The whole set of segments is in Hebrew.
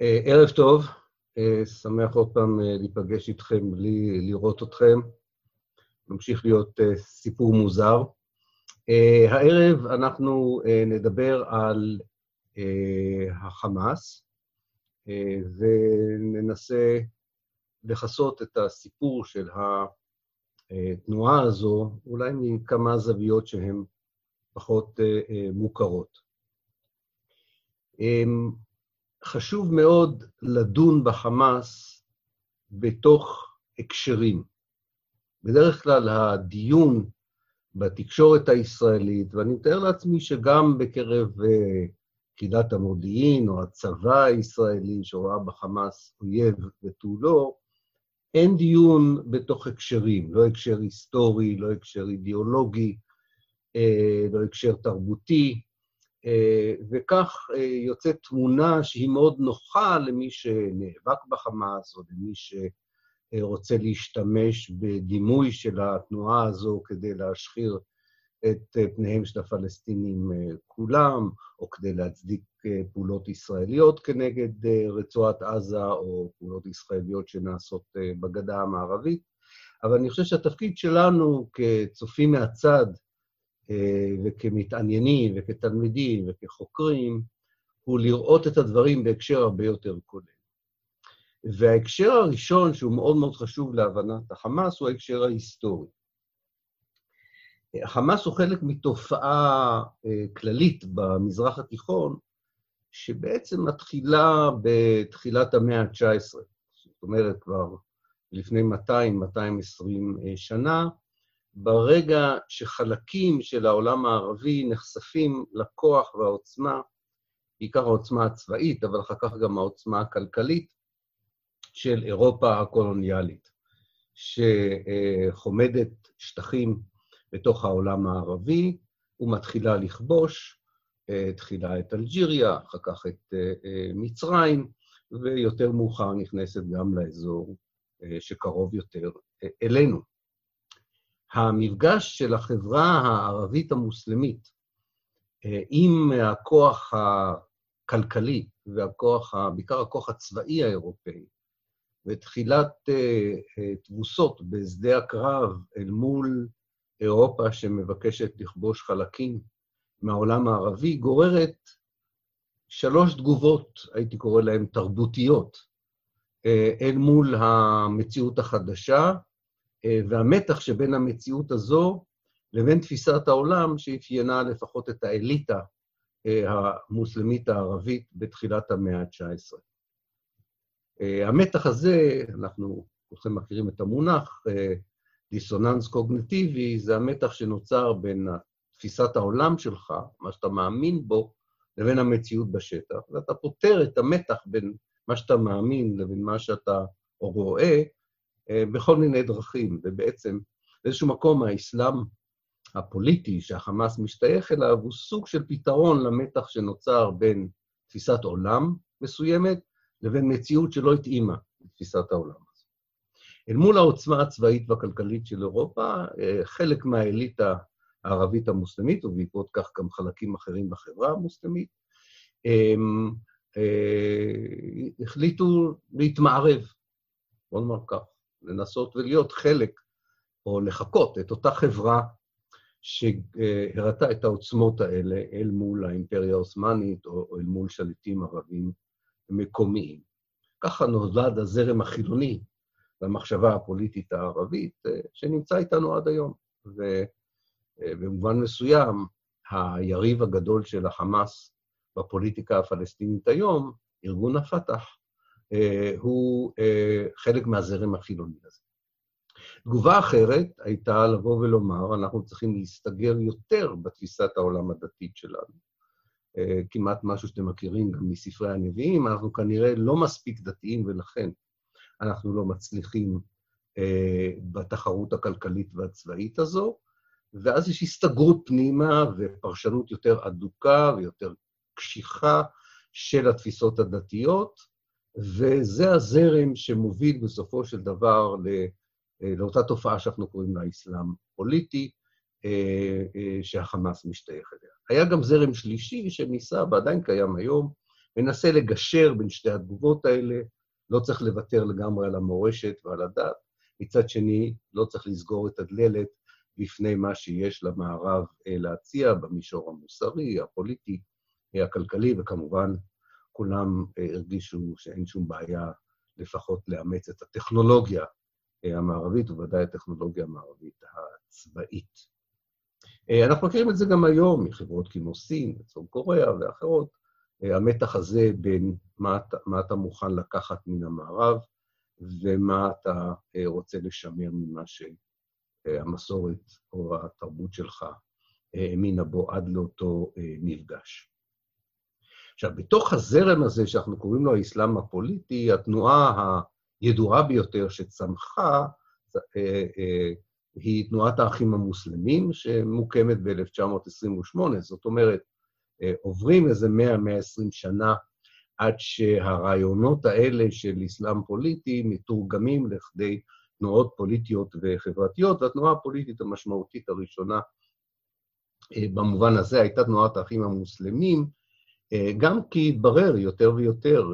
אה, ערב טוב, אה, שמח עוד פעם אה, להיפגש איתכם בלי לראות אתכם. ממשיך להיות סיפור מוזר. הערב אנחנו נדבר על החמאס, וננסה לכסות את הסיפור של התנועה הזו, אולי מכמה זוויות שהן פחות מוכרות. חשוב מאוד לדון בחמאס בתוך הקשרים. בדרך כלל הדיון בתקשורת הישראלית, ואני מתאר לעצמי שגם בקרב יחידת uh, המודיעין או הצבא הישראלי שרואה בחמאס אויב ותו לא, אין דיון בתוך הקשרים, לא הקשר היסטורי, לא הקשר אידיאולוגי, uh, לא הקשר תרבותי, אה, וכך אה, יוצאת תמונה שהיא מאוד נוחה למי שנאבק בחמאס, או למי שרוצה להשתמש בדימוי של התנועה הזו כדי להשחיר את פניהם של הפלסטינים אה, כולם, או כדי להצדיק פעולות ישראליות כנגד רצועת עזה, או פעולות ישראליות שנעשות בגדה המערבית. אבל אני חושב שהתפקיד שלנו כצופים מהצד, אה, וכמתעניינים וכתלמידים וכחוקרים, הוא לראות את הדברים בהקשר הרבה יותר כולל. וההקשר הראשון, שהוא מאוד מאוד חשוב להבנת החמאס, הוא ההקשר ההיסטורי. החמאס הוא חלק מתופעה אה, כללית במזרח התיכון, שבעצם מתחילה בתחילת המאה ה-19. זאת אומרת, כבר לפני 200-220 אה, שנה, ברגע שחלקים של העולם הערבי נחשפים לכוח והעוצמה, בעיקר העוצמה הצבאית, אבל אחר כך גם העוצמה הכלכלית, של אירופה הקולוניאלית, שחומדת שטחים בתוך העולם הערבי ומתחילה לכבוש, תחילה את אלג'יריה, אחר כך את מצרים, ויותר מאוחר נכנסת גם לאזור שקרוב יותר אלינו. המפגש של החברה הערבית המוסלמית אה, עם הכוח הכלכלי והכוח, בעיקר הכוח הצבאי האירופאי, ותחילת אה, אה, תבוסות בשדה הקרב אל מול אירופה שמבקשת לכבוש חלקים מהעולם הערבי, גוררת שלוש תגובות, הייתי קורא להן תרבותיות, אל מול המציאות החדשה, והמתח שבין המציאות הזו לבין תפיסת העולם שאפיינה לפחות את האליטה אה, המוסלמית הערבית בתחילת המאה ה-19. אה, המתח הזה, אנחנו כולכם מכירים את המונח, דיסוננס קוגנטיבי, זה המתח שנוצר בין תפיסת העולם שלך, מה שאתה מאמין בו, לבין המציאות בשטח, ואתה פותר את המתח בין מה שאתה מאמין לבין מה שאתה רואה, אה, בכל מיני דרכים, ובעצם באיזשהו מקום האסלאם הפוליטי שהחמאס משתייך אליו הוא סוג של פתרון למתח שנוצר בין תפיסת עולם מסוימת לבין מציאות שלא התאימה לתפיסת העולם הזו. אל מול העוצמה הצבאית והכלכלית של אירופה, אה, חלק מהאליטה הערבית המוסלמית, ובעקבות כך גם חלקים אחרים בחברה המוסלמית, הם אה, החליטו להתמערב, בוא נאמר כך. לנסות ולהיות חלק, או לחקות את אותה חברה שהראתה את העוצמות האלה אל מול האימפריה העות'מאנית או אל מול שליטים ערבים מקומיים. ככה נולד הזרם החילוני במחשבה הפוליטית הערבית, שנמצא איתנו עד היום. ובמובן מסוים, היריב הגדול של החמאס בפוליטיקה הפלסטינית היום, ארגון הפת"ח, אה, הוא אה, חלק מהזרם החילוני הזה. תגובה אחרת הייתה לבוא ולומר, אנחנו צריכים להסתגר יותר בתפיסת העולם הדתית שלנו. אה, כמעט משהו שאתם מכירים גם מספרי הנביאים, אנחנו כנראה לא מספיק דתיים ולכן אנחנו לא מצליחים בתחרות הכלכלית והצבאית הזו, ואז יש הסתגרות פנימה ופרשנות יותר אדוקה ויותר קשיחה של התפיסות הדתיות, וזה הזרם שמוביל בסופו של דבר אה, לאותה תופעה שאנחנו קוראים לה אסלאם פוליטי, אה, אה, שהחמאס משתייך אליה. היה גם זרם שלישי שניסה, ועדיין קיים היום, מנסה לגשר בין שתי התגובות האלה, לא צריך לוותר לגמרי על המורשת ועל הדת, מצד שני, לא צריך לסגור את הדללת בפני מה שיש למערב להציע במישור המוסרי, הפוליטי, הכלכלי, וכמובן, כולם הרגישו שאין שום בעיה לפחות לאמץ את הטכנולוגיה המערבית, ובוודאי הטכנולוגיה המערבית הצבאית. אנחנו מכירים את זה גם היום מחברות כמו סין, צפון קוריאה ואחרות, המתח הזה בין מה אתה, מה אתה מוכן לקחת מן המערב ומה אתה רוצה לשמר ממה שהמסורת או התרבות שלך האמינה בו עד לאותו מפגש. עכשיו, בתוך הזרם הזה שאנחנו קוראים לו האסלאם הפוליטי, התנועה הידועה ביותר שצמחה היא תנועת האחים המוסלמים, שמוקמת ב-1928. זאת אומרת, עוברים איזה 100-120 שנה עד שהרעיונות האלה של אסלאם פוליטי מתורגמים לכדי תנועות פוליטיות וחברתיות, והתנועה הפוליטית המשמעותית הראשונה במובן הזה הייתה תנועת האחים המוסלמים, גם כי התברר יותר ויותר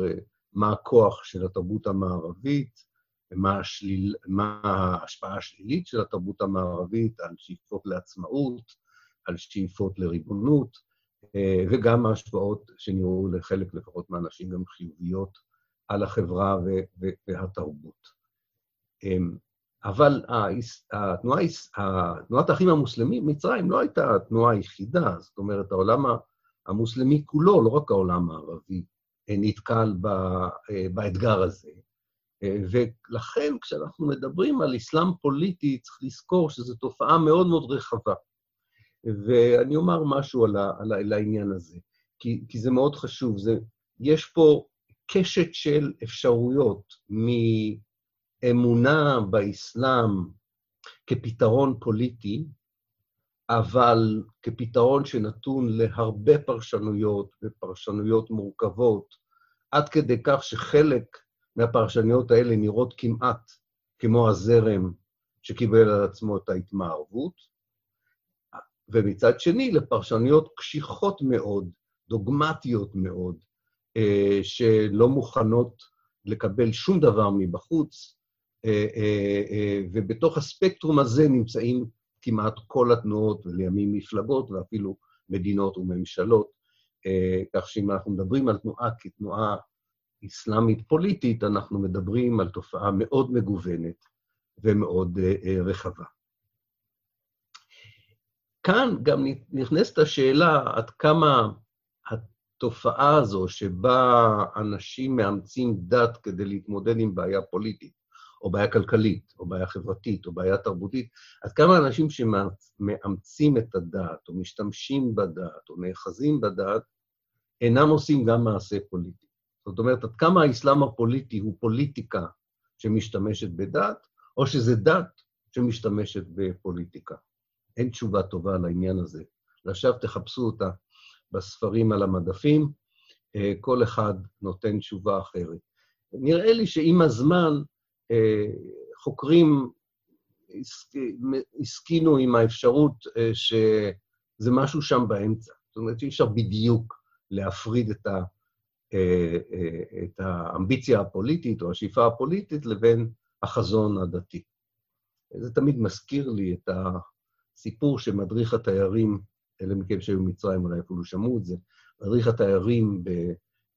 מה הכוח של התרבות המערבית, מה, השליל, מה ההשפעה השלילית של התרבות המערבית על שאיפות לעצמאות, על שאיפות לריבונות, וגם ההשפעות שנראו לחלק לפחות מהאנשים גם חיוביות על החברה והתרבות. אבל התנועה, תנועת האחים המוסלמים, מצרים לא הייתה התנועה היחידה, זאת אומרת, העולם המוסלמי כולו, לא רק העולם הערבי, נתקל באתגר הזה. ולכן, כשאנחנו מדברים על אסלאם פוליטי, צריך לזכור שזו תופעה מאוד מאוד רחבה. ואני אומר משהו על, ה, על, ה, על העניין הזה, כי, כי זה מאוד חשוב. זה, יש פה קשת של אפשרויות מאמונה באסלאם כפתרון פוליטי, אבל כפתרון שנתון להרבה פרשנויות ופרשנויות מורכבות, עד כדי כך שחלק מהפרשנויות האלה נראות כמעט כמו הזרם שקיבל על עצמו את ההתמערבות, ומצד שני, לפרשנויות קשיחות מאוד, דוגמטיות מאוד, אה, שלא מוכנות לקבל שום דבר מבחוץ, אה, אה, ובתוך הספקטרום הזה נמצאים כמעט כל התנועות, ולימים מפלגות ואפילו מדינות וממשלות, כך שאם אנחנו מדברים על תנועה כתנועה אסלאמית פוליטית, אנחנו מדברים על תופעה מאוד מגוונת ומאוד רחבה. כאן גם נכנסת השאלה עד כמה התופעה הזו שבה אנשים מאמצים דת כדי להתמודד עם בעיה פוליטית, או בעיה כלכלית, או בעיה חברתית, או בעיה תרבותית, עד כמה אנשים שמאמצים את הדת, או משתמשים בדת, או נאחזים בדת, אינם עושים גם מעשה פוליטי. זאת אומרת, עד כמה האסלאם הפוליטי הוא פוליטיקה שמשתמשת בדת, או שזה דת שמשתמשת בפוליטיקה. אין תשובה טובה לעניין הזה. ועכשיו תחפשו אותה בספרים על המדפים, אה, כל אחד נותן תשובה אחרת. נראה לי שעם הזמן חוקרים הסכינו עם האפשרות אה, שזה משהו שם באמצע. זאת אומרת שאי אפשר בדיוק להפריד את, ה, את האמביציה הפוליטית או השאיפה הפוליטית לבין החזון הדתי. זה תמיד מזכיר לי את ה... סיפור שמדריך התיירים, אלה מכם שהיו במצרים אולי אפילו שמעו את זה, מדריך התיירים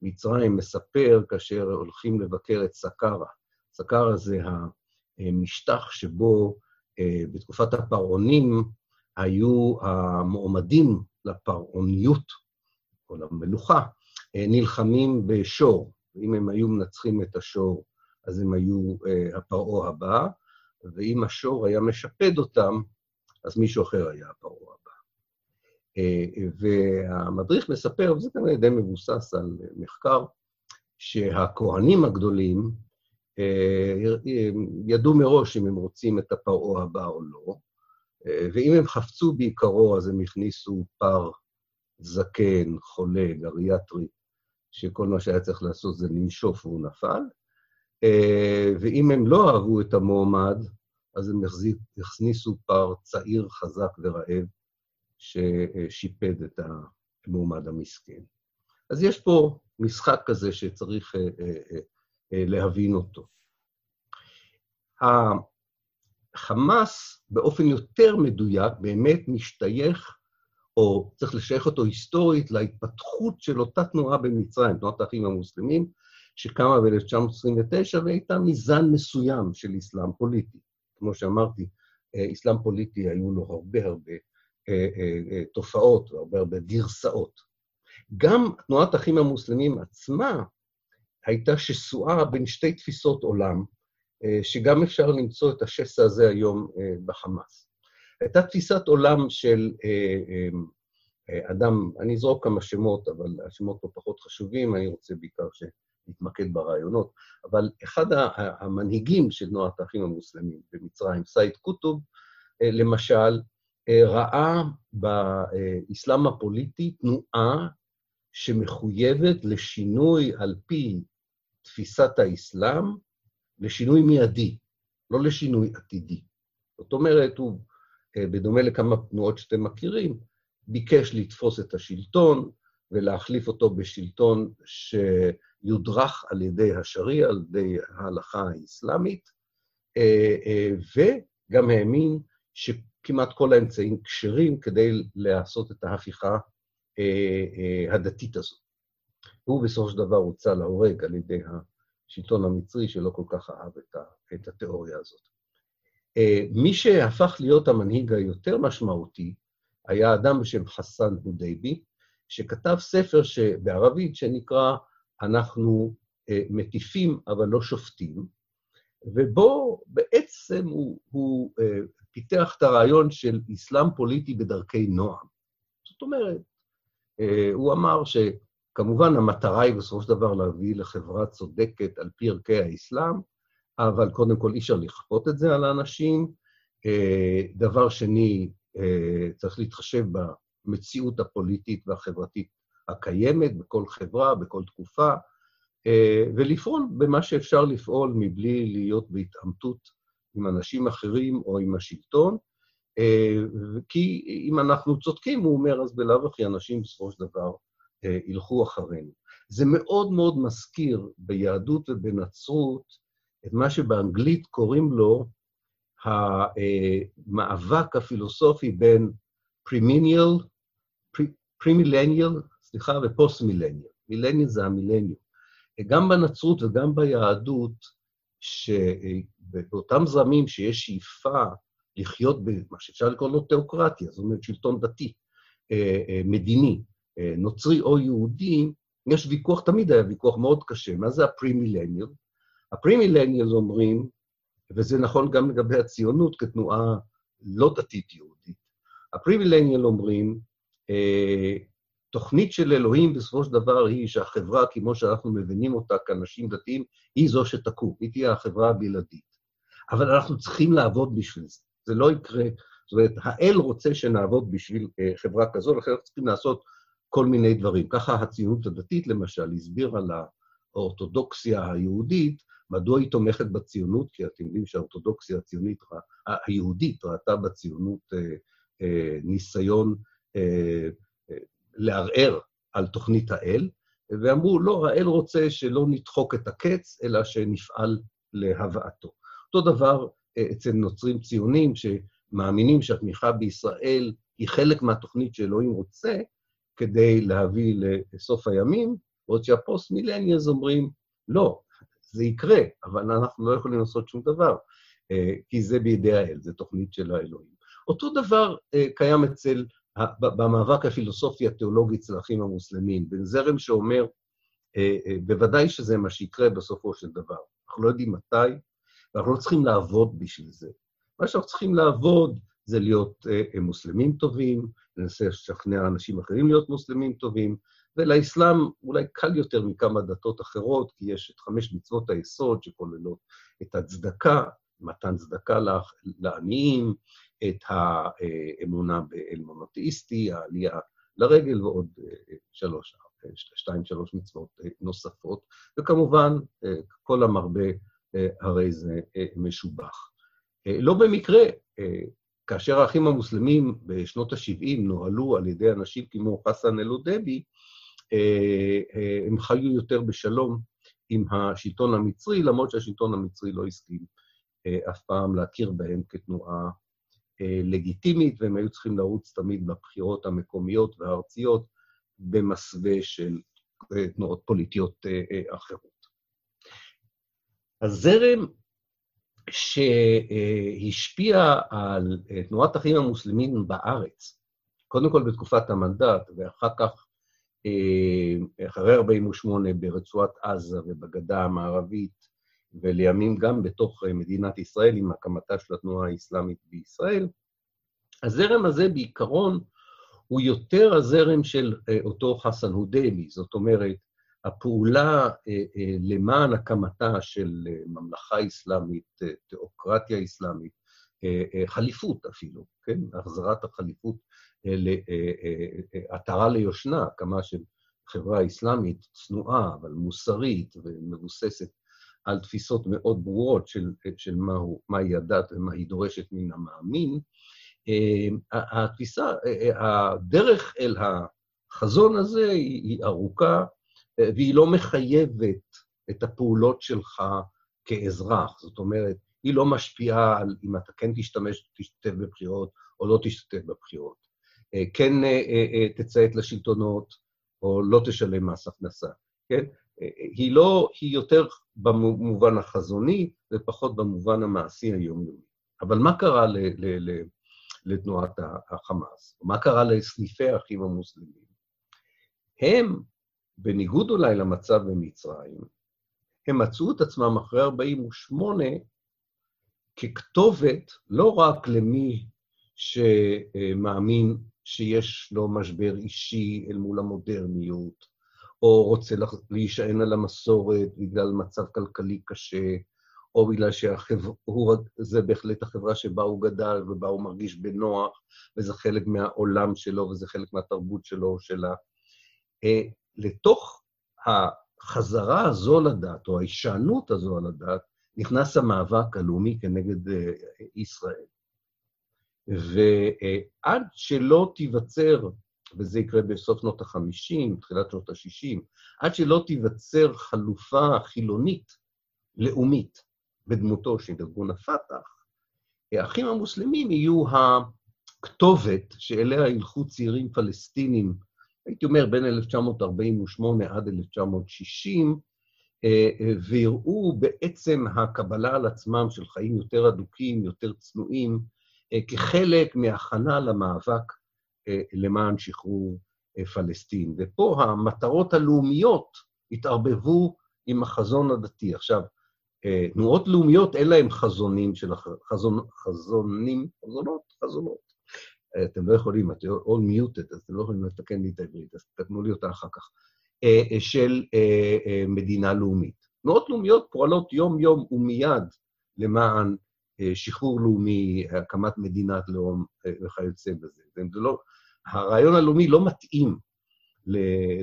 במצרים מספר כאשר הולכים לבקר את סקארה. סקארה זה המשטח שבו אה, בתקופת הפרעונים היו המועמדים לפרעוניות, או למלוכה, אה, נלחמים בשור. אם הם היו מנצחים את השור, אז הם היו אה, הפרעה הבא, ואם השור היה משפד אותם, אז מישהו אחר היה הפרעה הבא. והמדריך מספר, וזה כנראה די מבוסס על מחקר, שהכוהנים הגדולים ידעו מראש אם הם רוצים את הפרעה הבא או לא, אה, ואם הם חפצו בעיקרו, אז הם הכניסו פר זקן, חולה, גריאטרי, שכל מה שהיה צריך לעשות זה לנשוף והוא נפל, ואם הם לא אהבו את המועמד, אז הם הכניסו פר צעיר, חזק ורעב, ששיפד את המועמד המסכן. אז יש פה משחק כזה שצריך להבין אותו. החמאס באופן יותר מדויק באמת משתייך, או צריך לשייך אותו היסטורית, להתפתחות של אותה תנועה במצרים, תנועת האחים המוסלמים, שקמה ב-1929 והייתה מזן מסוים של אסלאם פוליטי. כמו שאמרתי, אה, אסלאם פוליטי היו לו הרבה הרבה אה, אה, תופעות והרבה הרבה גרסאות. גם תנועת האחים המוסלמים עצמה הייתה שסועה בין שתי תפיסות עולם, שגם אפשר למצוא את השסע הזה היום בחמאס. הייתה תפיסת עולם של אדם, אני אזרוק כמה שמות, אבל השמות פה פחות חשובים, אני רוצה בעיקר שנתמקד ברעיונות, אבל אחד המנהיגים של תנועת האחים המוסלמים במצרים, סייד קוטוב, למשל, ראה באסלאם הפוליטי תנועה שמחויבת לשינוי על פי תפיסת האסלאם, לשינוי מיידי, לא לשינוי עתידי. זאת אומרת, הוא, בדומה לכמה תנועות שאתם מכירים, ביקש לתפוס את השלטון ולהחליף אותו בשלטון שיודרך על ידי השריעה, על ידי ההלכה האסלאמית, אה, אה, וגם האמין שכמעט כל האמצעים כשרים כדי לעשות את ההפיכה אה, הדתית הזאת. הוא בסופו של דבר הוצא להורג על ידי השלטון המצרי, שלא כל כך אהב את התיאוריה הזאת. מי שהפך להיות המנהיג היותר משמעותי, היה אדם בשם חסן הודייבי, שכתב ספר בערבית שנקרא אנחנו אה, מטיפים אבל לא שופטים, ובו בעצם הוא, הוא אה, פיתח את הרעיון של אסלאם פוליטי בדרכי נועם. זאת אומרת, אה, הוא אמר שכמובן המטרה היא בסופו של דבר להביא לחברה צודקת על פי ערכי האסלאם, אבל קודם כל אי אפשר לכפות את זה על האנשים. דבר שני, אה, צריך להתחשב במציאות הפוליטית והחברתית הקיימת בכל חברה, בכל תקופה, אה, ולפעול במה שאפשר לפעול מבלי להיות בהתעמתות עם אנשים אחרים או עם השלטון. אה, כי אם אנחנו צודקים, הוא אומר, אז בלאו הכי אנשים בסופו של דבר ילכו אחרינו. זה מאוד מאוד מזכיר ביהדות ובנצרות את מה שבאנגלית קוראים לו המאבק הפילוסופי בין פרימיניאל, פרימילניאל, סליחה, ופוסט-מילניאל. מילניאל זה המילניאל. גם בנצרות וגם ביהדות, שבאותם זרמים שיש שאיפה לחיות במה שאפשר לקרוא לו תיאוקרטיה, זאת אומרת שלטון דתי, אה, אה, מדיני, אה, נוצרי או יהודי, יש ויכוח, תמיד היה ויכוח מאוד קשה, מה זה הפרימילניאל? הפרימילניאל אומרים, וזה נכון גם לגבי הציונות כתנועה לא דתית יהודית. הפריבילניאל אומרים, אה, תוכנית של אלוהים בסופו של דבר היא שהחברה, כמו שאנחנו מבינים אותה כאנשים דתיים, היא זו שתקום, היא תהיה החברה הבלעדית. אבל אנחנו צריכים לעבוד בשביל זה, זה לא יקרה. זאת אומרת, האל רוצה שנעבוד בשביל אה, חברה כזו, לכן אנחנו צריכים לעשות כל מיני דברים. ככה הציונות הדתית, למשל, הסבירה לאורתודוקסיה היהודית, מדוע היא תומכת בציונות? כי אתם יודעים שהאורתודוקסיה הציונית, היהודית, ראתה בציונות אה, אה, ניסיון אה, אה, לערער על תוכנית האל, ואמרו, לא, האל רוצה שלא נדחוק את הקץ, אלא שנפעל להבאתו. אותו דבר אה, אצל נוצרים ציונים, שמאמינים שהתמיכה בישראל היא חלק מהתוכנית שאלוהים רוצה, כדי להביא לסוף הימים, בעוד שהפוסט-מילניאלס אומרים, לא, זה יקרה, אבל אנחנו לא יכולים לעשות שום דבר, אה, כי זה בידי האל, זו תוכנית של האלוהים. אותו דבר אה, קיים אצל, במאבק הפילוסופי התיאולוגי אצל האחים המוסלמים, בין זרם שאומר, אה, בוודאי שזה מה שיקרה בסופו של דבר. אנחנו לא יודעים מתי, ואנחנו לא צריכים לעבוד בשביל זה. מה שאנחנו צריכים לעבוד זה להיות מוסלמים טובים, לנסה לשכנע אנשים אחרים להיות מוסלמים טובים, ולאסלאם אולי קל יותר מכמה דתות אחרות, כי יש את חמש מצוות היסוד שכוללות את הצדקה, מתן צדקה לעניים, את האמונה באל מונותאיסטי, העלייה לרגל ועוד אה, שלוש, אה, שתיים, שלוש מצוות אה, נוספות, וכמובן, כל המרבה הרי זה משובח. לא במקרה, כאשר האחים המוסלמים בשנות ה-70 נוהלו על ידי אנשים כמו חסן אלודבי, הם חיו יותר בשלום עם השלטון המצרי, למרות שהשלטון המצרי לא הסכים אף פעם להכיר בהם כתנועה לגיטימית, והם היו צריכים לרוץ תמיד בבחירות המקומיות והארציות במסווה של תנועות פוליטיות אחרות. הזרם שהשפיע על תנועת החיים המוסלמים בארץ, קודם כל בתקופת המנדט, ואחר כך, אחרי 48' ברצועת עזה ובגדה המערבית, ולימים גם בתוך מדינת ישראל, עם הקמתה של התנועה האסלאמית בישראל, הזרם הזה בעיקרון הוא יותר הזרם של אותו חסן הודיילי, זאת אומרת, הפעולה למען הקמתה של ממלכה אסלאמית, תיאוקרטיה אסלאמית, חליפות אפילו, כן? החזרת החליפות לעטרה ליושנה, הקמה של חברה אסלאמית צנועה, אבל מוסרית ומבוססת על תפיסות מאוד ברורות של, של מהו, מהי הדת ומה היא דורשת מן המאמין, התפיסה, הדרך אל החזון הזה היא ארוכה, והיא לא מחייבת את הפעולות שלך כאזרח. זאת אומרת, היא לא משפיעה על אם אתה כן תשתמש, תשתתף בבחירות או לא תשתתף בבחירות. כן תציית לשלטונות או לא תשלם מס הכנסה, כן? היא לא, היא יותר במובן החזוני ופחות במובן המעשי היומיומי. אבל מה קרה ל, ל, ל, לתנועת החמאס? מה קרה לסניפי האחים המוסלמים? הם בניגוד אולי למצב במצרים, הם מצאו את עצמם אחרי 48' ככתובת לא רק למי שמאמין שיש לו משבר אישי אל מול המודרניות, או רוצה להישען על המסורת בגלל מצב כלכלי קשה, או בגלל שזה בהחלט החברה שבה הוא גדל ובה הוא מרגיש בנוח, וזה חלק מהעולם שלו וזה חלק מהתרבות שלו או שלה. לתוך החזרה הזו לדת, או ההישענות הזו על הדת, נכנס המאבק הלאומי כנגד ישראל. ועד שלא תיווצר, וזה יקרה בסוף שנות ה-50, תחילת שנות ה-60, עד שלא תיווצר חלופה חילונית, לאומית, בדמותו של ארגון הפת"ח, האחים המוסלמים יהיו הכתובת שאליה ילכו צעירים פלסטינים הייתי אומר, בין 1948 עד 1960, אה, אה, ויראו בעצם הקבלה על עצמם של חיים יותר אדוקים, יותר צנועים, אה, כחלק מהכנה למאבק למען שחרור פלסטין. ופה המטרות הלאומיות התערבבו עם החזון הדתי. עכשיו, תנועות לאומיות אין להן חזונים של החזון, חזונים, חזונות, חזונות. אתם לא יכולים, אתם all muted, אז אתם לא יכולים לתקן לי את העברית, אז תתקנו לי אותה אחר כך, אה, אה, של אה, מדינה לאומית. תנועות לאומיות פועלות יום-יום ומיד למען שחרור לאומי, הקמת מדינת לאום וכיוצא בזה. זה לא, הרעיון הלאומי לא מתאים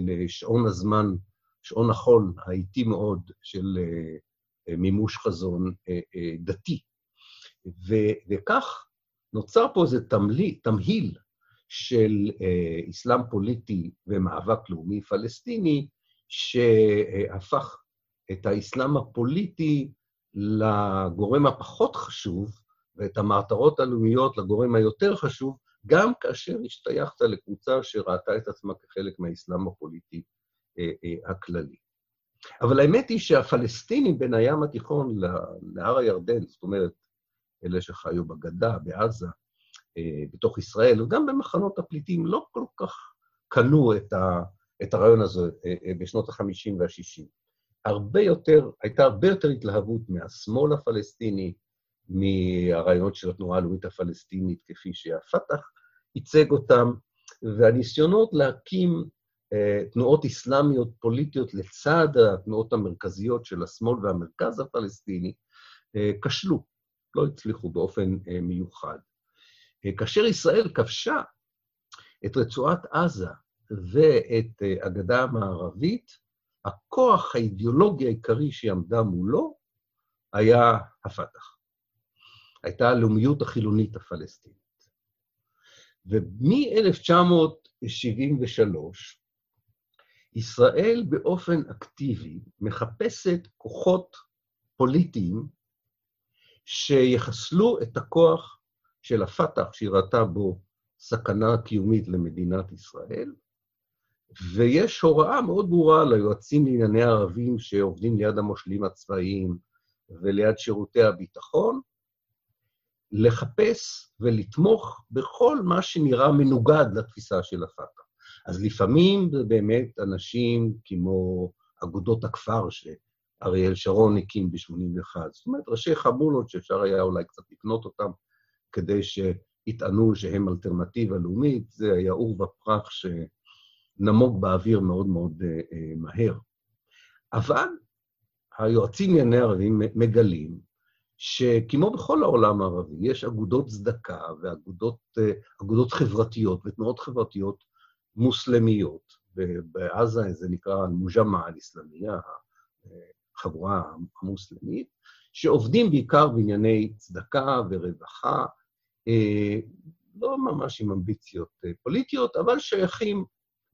לשעון הזמן, שעון החול האיטי מאוד של מימוש חזון דתי. וכך נוצר פה איזה תמליל, תמהיל של אה, אסלאם פוליטי ומאבק לאומי פלסטיני, שהפך את האסלאם הפוליטי לגורם הפחות חשוב, ואת המטרות הלאומיות לגורם היותר חשוב, גם כאשר השתייכת לקבוצה שראתה את עצמה כחלק מהאסלאם הפוליטי אה, אה, הכללי. אבל האמת היא שהפלסטינים בין הים התיכון להר הירדן, זאת אומרת, אלה שחיו בגדה, בעזה, אה, בתוך ישראל, וגם במחנות הפליטים, לא כל כך קנו את, ה, את הרעיון הזה אה, אה, בשנות ה-50 וה-60. הרבה יותר, הייתה הרבה יותר התלהבות מהשמאל הפלסטיני, מהרעיונות של התנועה הלאומית הפלסטינית, כפי שהפת"ח ייצג אותם, והניסיונות להקים תנועות אסלאמיות פוליטיות לצד התנועות המרכזיות של השמאל והמרכז הפלסטיני, כשלו. לא הצליחו באופן אה, מיוחד. אה, כאשר ישראל כבשה את רצועת עזה ואת אה, הגדה המערבית, הכוח האידיאולוגי העיקרי שהיא עמדה מולו היה הפת"ח. הייתה הלאומיות החילונית הפלסטינית. ומ-1973 ישראל באופן אקטיבי מחפשת כוחות פוליטיים שיחסלו את הכוח של הפת"ח, שהיא ראתה בו סכנה קיומית למדינת ישראל, ויש הוראה מאוד ברורה ליועצים לענייני ערבים שעובדים ליד המושלים הצבאיים וליד שירותי הביטחון, לחפש ולתמוך בכל מה שנראה מנוגד לתפיסה של הפת"ח. אז לפעמים זה באמת אנשים כמו אגודות הכפר שאריאל שרון הקים ב-81, זאת אומרת, ראשי חמולות שאפשר היה אולי קצת לקנות אותם כדי שיטענו שהם אלטרנטיבה לאומית, זה היה עור ופרח שנמוג באוויר מאוד מאוד uh, uh, מהר. אבל היועצים לענייני ערבים מגלים שכמו בכל העולם הערבי, יש אגודות צדקה ואגודות uh, חברתיות ותנועות חברתיות מוסלמיות, בעזה זה נקרא אל-מוג'מע אל-אסלאמיה, החבורה המוסלמית, שעובדים בעיקר בענייני צדקה ורווחה, אה, לא ממש עם אמביציות אה, פוליטיות, אבל שייכים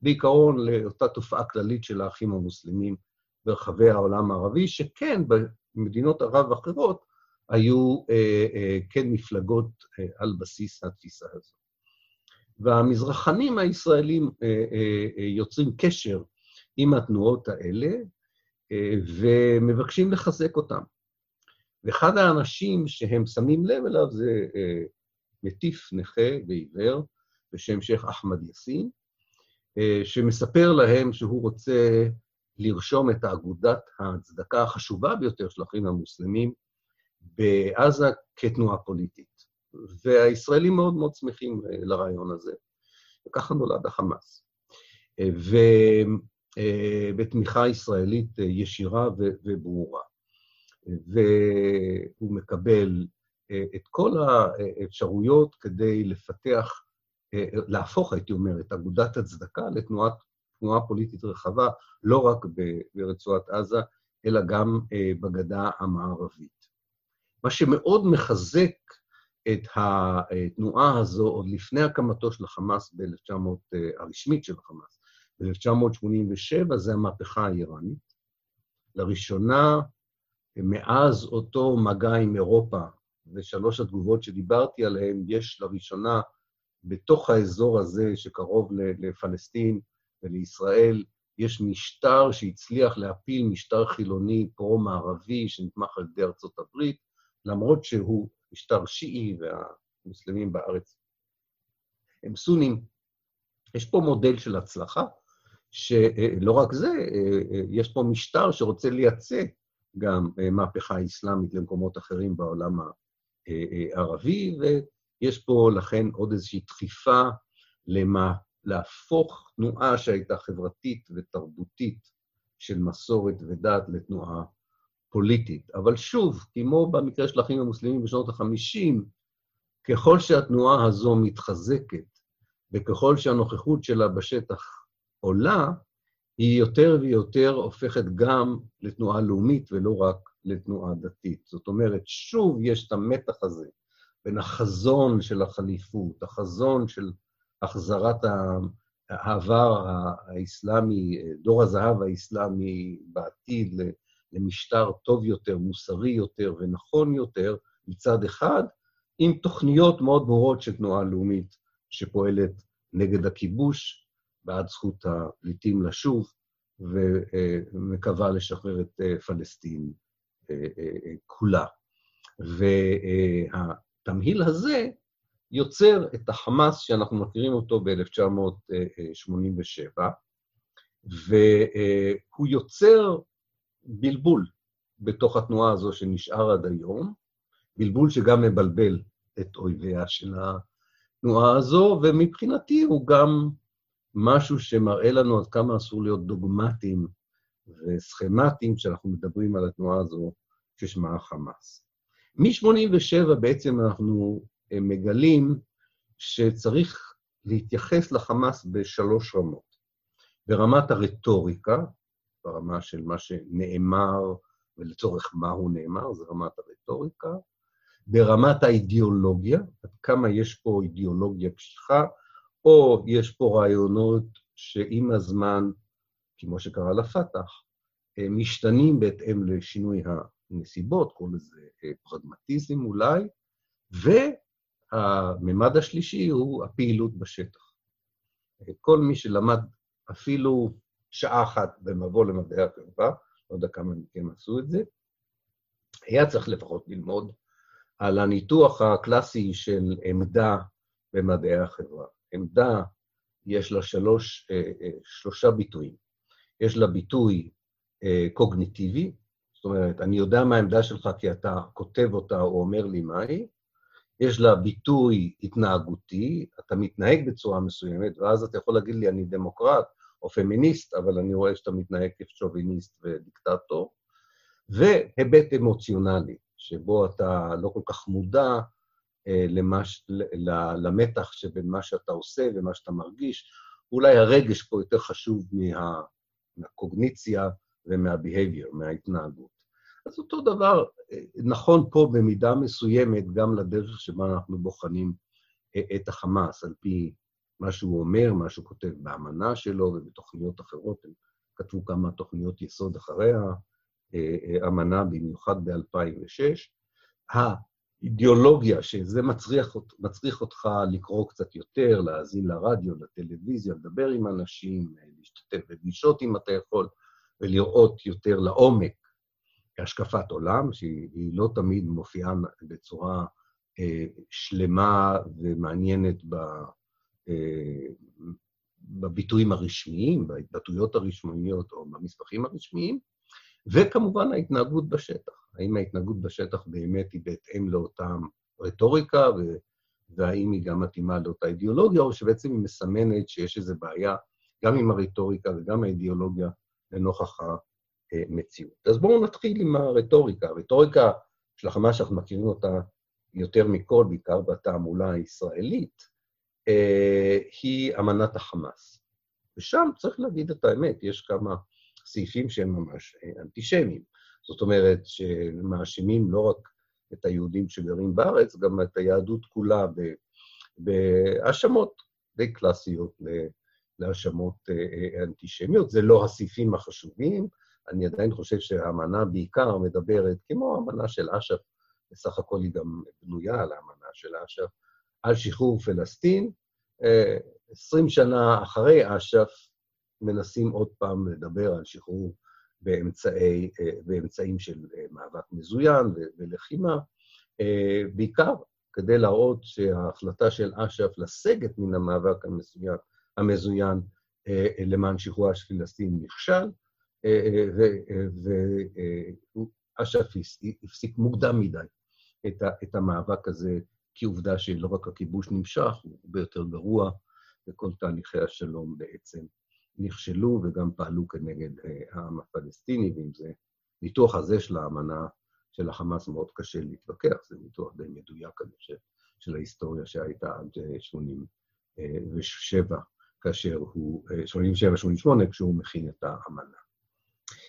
בעיקרון לאותה תופעה כללית של האחים המוסלמים ברחבי העולם הערבי, שכן, במדינות ערב אחרות היו אה, כן מפלגות על בסיס התפיסה הזאת. והמזרחנים הישראלים יוצרים קשר עם התנועות האלה ומבקשים לחזק אותם. ואחד האנשים שהם שמים לב אליו זה מטיף נכה ועיוור בשם שייח' אחמד יאסין, אה, שמספר להם שהוא רוצה לרשום את אגודת הצדקה החשובה ביותר של האחים המוסלמים בעזה כתנועה פוליטית. והישראלים מאוד מאוד שמחים אה, לרעיון הזה, וככה נולד החמאס. אה, ובתמיכה ישראלית ישירה וברורה. והוא מקבל את כל האפשרויות כדי לפתח, להפוך, הייתי אומר, את אגודת הצדקה לתנועת, תנועה פוליטית רחבה, לא רק ברצועת עזה, אלא גם אה, בגדה המערבית. מה שמאוד מחזק את התנועה הזו עוד לפני הקמתו של החמאס ב-1900, אה, הרשמית של החמאס, ב-1987, זה המהפכה האיראנית. לראשונה, מאז אותו מגע עם אירופה ושלוש התגובות שדיברתי עליהן, יש לראשונה בתוך האזור הזה שקרוב לפלסטין ולישראל, יש משטר שהצליח להפיל משטר חילוני פרו-מערבי שנתמך על ידי ארצות הברית, למרות שהוא משטר שיעי והמוסלמים בארץ הם סונים. יש פה מודל של הצלחה, שלא רק זה, יש פה משטר שרוצה לייצא גם מהפכה אסלאמית למקומות אחרים בעולם אה, אה, ויש פה לכן עוד איזושהי דחיפה למה, להפוך תנועה שהייתה חברתית ותרבותית של מסורת ודת לתנועה פוליטית. אבל שוב, כמו במקרה של האחים המוסלמים בשנות ה-50, ככל שהתנועה הזו מתחזקת וככל שהנוכחות שלה בשטח עולה, היא יותר ויותר הופכת גם לתנועה לאומית ולא רק לתנועה דתית. זאת אומרת, שוב יש את המתח הזה בין החזון של החליפות, החזון של החזרת העבר האסלאמי, דור הזהב האסלאמי בעתיד למשטר טוב יותר, מוסרי יותר ונכון יותר מצד אחד, עם תוכניות מאוד ברורות של תנועה לאומית שפועלת נגד הכיבוש, בעד זכות הפליטים לשוב, ומקווה לשחרר את פלסטין כולה. והתמהיל הזה יוצר את החמאס שאנחנו מכירים אותו ב-1987, והוא יוצר בלבול בתוך התנועה הזו שנשאר עד היום, בלבול שגם מבלבל את אויביה של התנועה הזו, ומבחינתי הוא גם משהו שמראה לנו עד כמה אסור להיות דוגמטיים וסכמטיים כשאנחנו מדברים על התנועה הזו ששמה החמאס. מ-87' בעצם אנחנו אה, מגלים שצריך להתייחס לחמאס בשלוש רמות. ברמת הרטוריקה, ברמה של מה שנאמר ולצורך מה הוא נאמר, זה רמת הרטוריקה. ברמת האידיאולוגיה, עד כמה יש פה אידיאולוגיה קשיחה, או יש פה רעיונות שעם הזמן כמו שקרה לפת"ח, משתנים בהתאם לשינוי הנסיבות, קוראים לזה פרגמטיזם אולי, והממד השלישי הוא הפעילות בשטח. כל מי שלמד אפילו שעה אחת במבוא למדעי החברה, לא יודע כמה מכם עשו את זה, היה צריך לפחות ללמוד על הניתוח הקלאסי של עמדה במדעי החברה. עמדה, יש לה שלוש, אה, אה, שלושה ביטויים. יש לה ביטוי אה, קוגניטיבי, זאת אומרת, אני יודע מה העמדה שלך כי אתה כותב אותה או אומר לי מהי, יש לה ביטוי התנהגותי, אתה מתנהג בצורה מסוימת, ואז אתה יכול להגיד לי, אני דמוקרט או פמיניסט, אבל אני רואה שאתה מתנהג כשוביניסט ודיקטטור, והיבט אמוציונלי, שבו אתה לא כל כך מודע למש, למתח שבין מה שאתה עושה ומה שאתה מרגיש. אולי הרגש פה יותר חשוב מה, מהקוגניציה ומה-behavior, מההתנהגות. אז אותו דבר אה, נכון פה במידה מסוימת גם לדרך שבה אנחנו בוחנים אה, את החמאס, על פי מה שהוא אומר, מה שהוא כותב באמנה שלו ובתוכניות אחרות. הם כתבו כמה תוכניות יסוד אחרי האמנה, במיוחד ב-2006. האידיאולוגיה, שזה מצריך, מצריך אותך לקרוא קצת יותר, להאזין לרדיו, לטלוויזיה, לדבר עם אנשים, להשתתף בפגישות אם אתה יכול, ולראות יותר לעומק השקפת עולם, שהיא לא תמיד מופיעה בצורה אה, שלמה ומעניינת ב, אה, בביטויים הרשמיים, בהתבטאויות הרשמיות או במסמכים הרשמיים, וכמובן ההתנהגות בשטח. האם ההתנהגות בשטח באמת היא בהתאם לאותה רטוריקה, והאם היא גם מתאימה לאותה אידיאולוגיה, או שבעצם היא מסמנת שיש איזו בעיה גם עם הרטוריקה וגם האידיאולוגיה לנוכח המציאות. אז בואו נתחיל עם הרטוריקה. הרטוריקה של החמאס, שאנחנו מכירים אותה יותר מכל, בעיקר בתעמולה הישראלית, אה, היא אמנת החמאס. ושם צריך להגיד את האמת, יש כמה סעיפים שהם ממש אה, אנטישמיים. זאת אומרת, שמאשימים לא רק את היהודים שגרים בארץ, גם את היהדות כולה בהאשמות די קלאסיות להאשמות אה, אה, אנטישמיות. זה לא הסעיפים החשובים, אני עדיין חושב שהאמנה בעיקר מדברת, כמו האמנה של אש"ף, בסך הכל היא גם בנויה על האמנה של אש"ף, על שחרור פלסטין. עשרים שנה אחרי אש"ף, מנסים עוד פעם לדבר על שחרור באמצעי, אה, באמצעים של אה, מאבק מזוין ולחימה, אה, בעיקר כדי להראות שההחלטה של אש"ף לסגת מן המאבק המזוין, המזוין למען שחרורה של פלסטין נכשל, ואש"ף הפסיק מוקדם מדי את המאבק הזה, כי עובדה שלא רק הכיבוש נמשך, הוא הרבה יותר גרוע, וכל תהליכי השלום בעצם נכשלו וגם פעלו כנגד אה, העם הפלסטיני, ועם זה, ניתוח הזה של האמנה של החמאס מאוד קשה להתווכח, זה ניתוח די מדויק, אני חושב, של ההיסטוריה שהייתה עד 87, אה, כאשר הוא, 87-88, אה, כשהוא מכין את האמנה.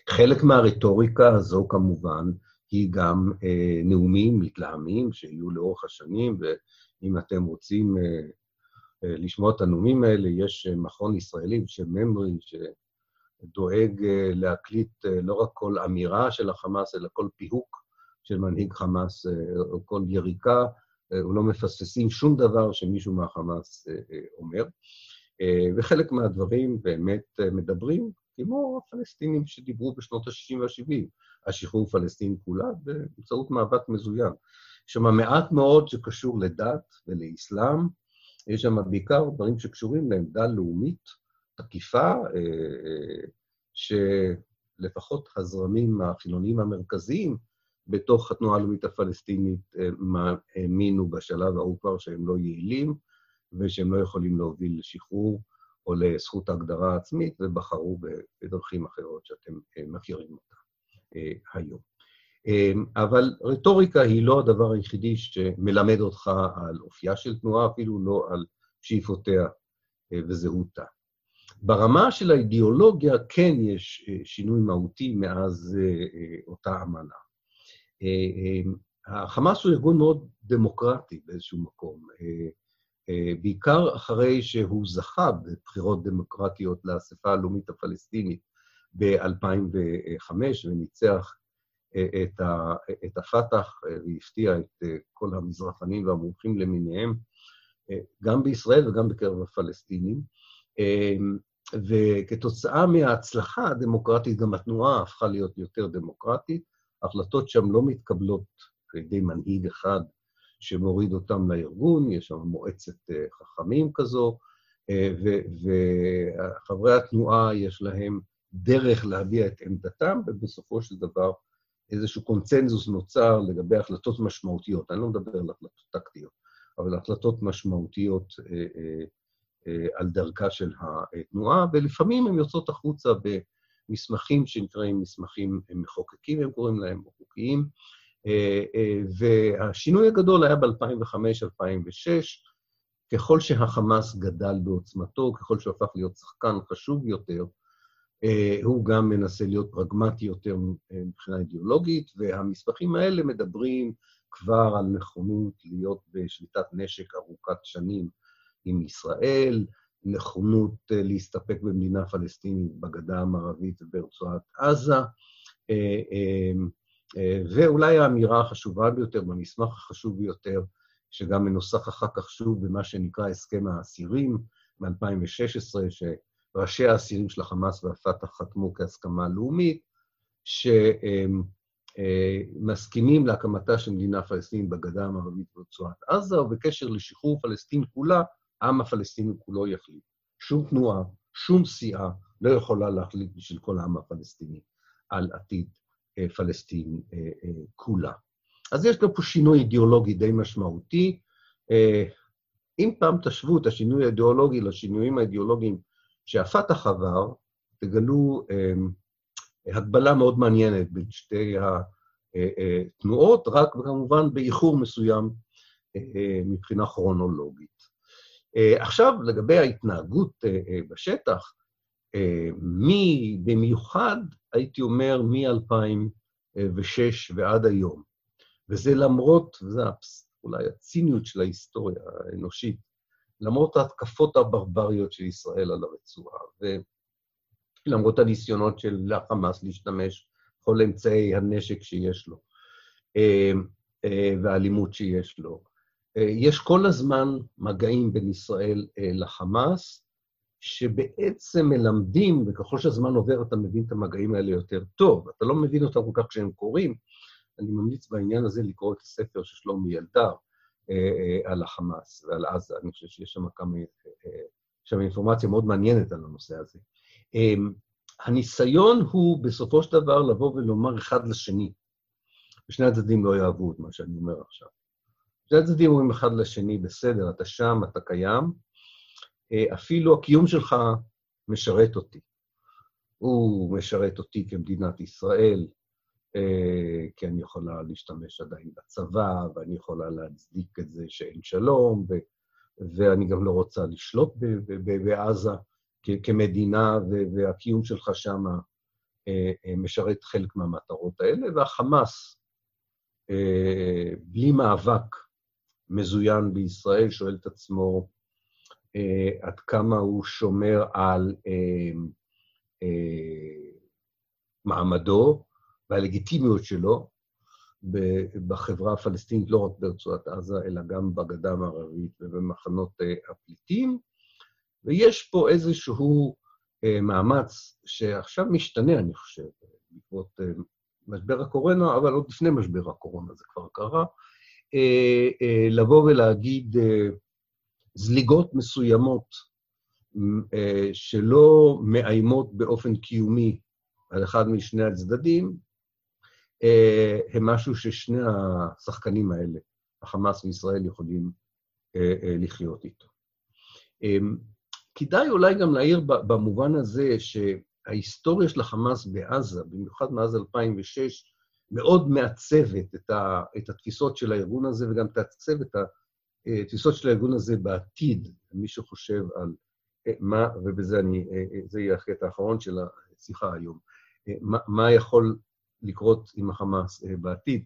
חלק מהרטוריקה הזו, כמובן, היא גם אה, נאומים מתלהמים שיהיו לאורך השנים, ואם אתם רוצים אה, אה, לשמוע את הנאומים האלה. יש אה, מכון ישראלי בשם ממרי, שדואג אה, להקליט לא רק כל אמירה של החמאס, אלא כל פיהוק של מנהיג חמאס, או כל יריקה, ולא מפספסים שום דבר שמישהו מהחמאס אומר. וחלק מהדברים באמת מדברים, כמו הפלסטינים שדיברו בשנות ה-60 וה-70, השחרור פלסטין כולה, באמצעות מאבק מזוין. יש שם מעט מאוד שקשור לדת ולאסלאם, יש שם בעיקר דברים שקשורים לעמדה לאומית תקיפה, אה, אה, שלפחות הזרמים החילוניים המרכזיים בתוך התנועה הלאומית הפלסטינית אה, האמינו בשלב ההוא כבר שהם לא יעילים ושהם לא יכולים להוביל לשחרור או לזכות ההגדרה העצמית, ובחרו בדרכים אחרות שאתם מכירים אותה היום. אמ, אבל רטוריקה היא לא הדבר היחידי שמלמד אותך על אופייה של תנועה, אפילו לא על שאיפותיה אה, וזהותה. ברמה של האידיאולוגיה כן יש אה, שינוי מהותי מאז אה, אותה אמנה. אמ, החמאס הוא ארגון מאוד דמוקרטי באיזשהו מקום, בעיקר אחרי שהוא זכה בבחירות דמוקרטיות לאספה הלאומית הפלסטינית ב-2005 וניצח את, ה, את הפת"ח והפתיע את כל המזרחנים והמומחים למיניהם, גם בישראל וגם בקרב הפלסטינים. וכתוצאה מההצלחה הדמוקרטית, גם התנועה הפכה להיות יותר דמוקרטית. ההחלטות שם לא מתקבלות על ידי מנהיג אחד שמוריד אותם לארגון, יש שם מועצת חכמים כזו, וחברי התנועה יש להם דרך להביע את עמדתם, ובסופו של דבר איזשהו קונצנזוס נוצר לגבי החלטות משמעותיות. אני לא מדבר על החלטות טקטיות, אבל החלטות משמעותיות אה, אה, אה, על דרכה של התנועה, ולפעמים הן יוצאות החוצה במסמכים שנקראים מסמכים מחוקקים, הם קוראים להם, או חוקיים. והשינוי הגדול היה ב-2005-2006, ככל שהחמאס גדל בעוצמתו, ככל שהוא הפך להיות שחקן חשוב יותר, אה, הוא גם מנסה להיות פרגמטי יותר אה, מבחינה אידיאולוגית, והמסמכים האלה מדברים כבר על נכונות להיות בשליטת נשק ארוכת שנים עם ישראל, נכונות אה, להסתפק במדינה פלסטינית בגדה המערבית וברצועת עזה, ואולי האמירה החשובה ביותר, במסמך החשוב ביותר, שגם מנוסח אחר כך שוב במה שנקרא הסכם האסירים מ-2016, שראשי האסירים של החמאס והפת"ח חתמו כהסכמה לאומית, שמסכימים להקמתה של מדינה פלסטינית בגדה המערבית ברצועת עזה, ובקשר לשחרור פלסטין כולה, העם הפלסטיני כולו יחליט. שום תנועה, שום סיעה לא יכולה להחליט בשביל כל העם הפלסטיני על עתיד אה, פלסטין אה, אה, כולה. אז יש גם פה שינוי אידיאולוגי די משמעותי. אה, אם פעם תשוו את השינוי האידיאולוגי לשינויים האידיאולוגיים שהפת"ח עבר, תגלו אה, הגבלה מאוד מעניינת בין שתי התנועות, רק כמובן באיחור מסוים אה, מבחינה כרונולוגית. עכשיו, לגבי ההתנהגות בשטח, מי, במיוחד, הייתי אומר, מ-2006 ועד היום, וזה למרות, וזה אולי הציניות של ההיסטוריה האנושית, למרות ההתקפות הברבריות של ישראל על הרצועה, ולמרות הניסיונות של החמאס להשתמש בכל אמצעי הנשק שיש לו, אה, אה, והאלימות שיש לו. אה, יש כל הזמן מגעים בין ישראל לחמאס, שבעצם מלמדים, וככל שהזמן עובר אתה מבין את המגעים האלה יותר טוב. אתה לא מבין אותם כל כך כשהם קורים, אני ממליץ בעניין הזה לקרוא את הספר של שלומי ילדר על החמאס ועל עזה, אני חושב שיש שם כמה, אה, שם אינפורמציה מאוד מעניינת על הנושא הזה. הניסיון הוא בסופו של דבר לבוא ולומר אחד לשני, ושני הצדדים לא יאהבו את מה שאני אומר עכשיו. שני הצדדים אומרים אחד לשני, בסדר, אתה שם, אתה קיים, אפילו הקיום שלך משרת אותי. הוא משרת אותי כמדינת ישראל, אה, כי אני יכולה להשתמש עדיין בצבא, ואני יכולה להצדיק את זה שאין שלום, ו, ואני גם לא רוצה לשלוט בעזה כמדינה, והקיום שלך שם אה, אה, משרת חלק מהמטרות האלה, והחמאס, בלי מאבק מזוין בישראל, שואל את עצמו עד כמה הוא שומר על מעמדו, והלגיטימיות שלו בחברה הפלסטינית, לא רק ברצועת עזה, אלא גם בגדה המערבית ובמחנות אה, הפליטים. ויש פה איזשהו אה, מאמץ שעכשיו משתנה, אני חושב, בעקבות אה, משבר הקורונה, אבל עוד לפני משבר הקורונה זה כבר קרה, לבוא ולהגיד זליגות מסוימות שלא מאיימות באופן קיומי על אחד משני הצדדים, הם משהו ששני השחקנים האלה, החמאס וישראל, יכולים אה, אה, לחיות איתו. אמ, כדאי אולי גם להעיר במובן הזה שההיסטוריה של החמאס בעזה, במיוחד מאז 2006, מאוד מעצבת את, ה, את התפיסות של הארגון הזה, וגם תעצב את התפיסות של הארגון הזה בעתיד, מי שחושב על מה, ובזה אני, זה יהיה החטא האחרון של השיחה היום, מה, מה יכול לקרות עם החמאס אה, בעתיד.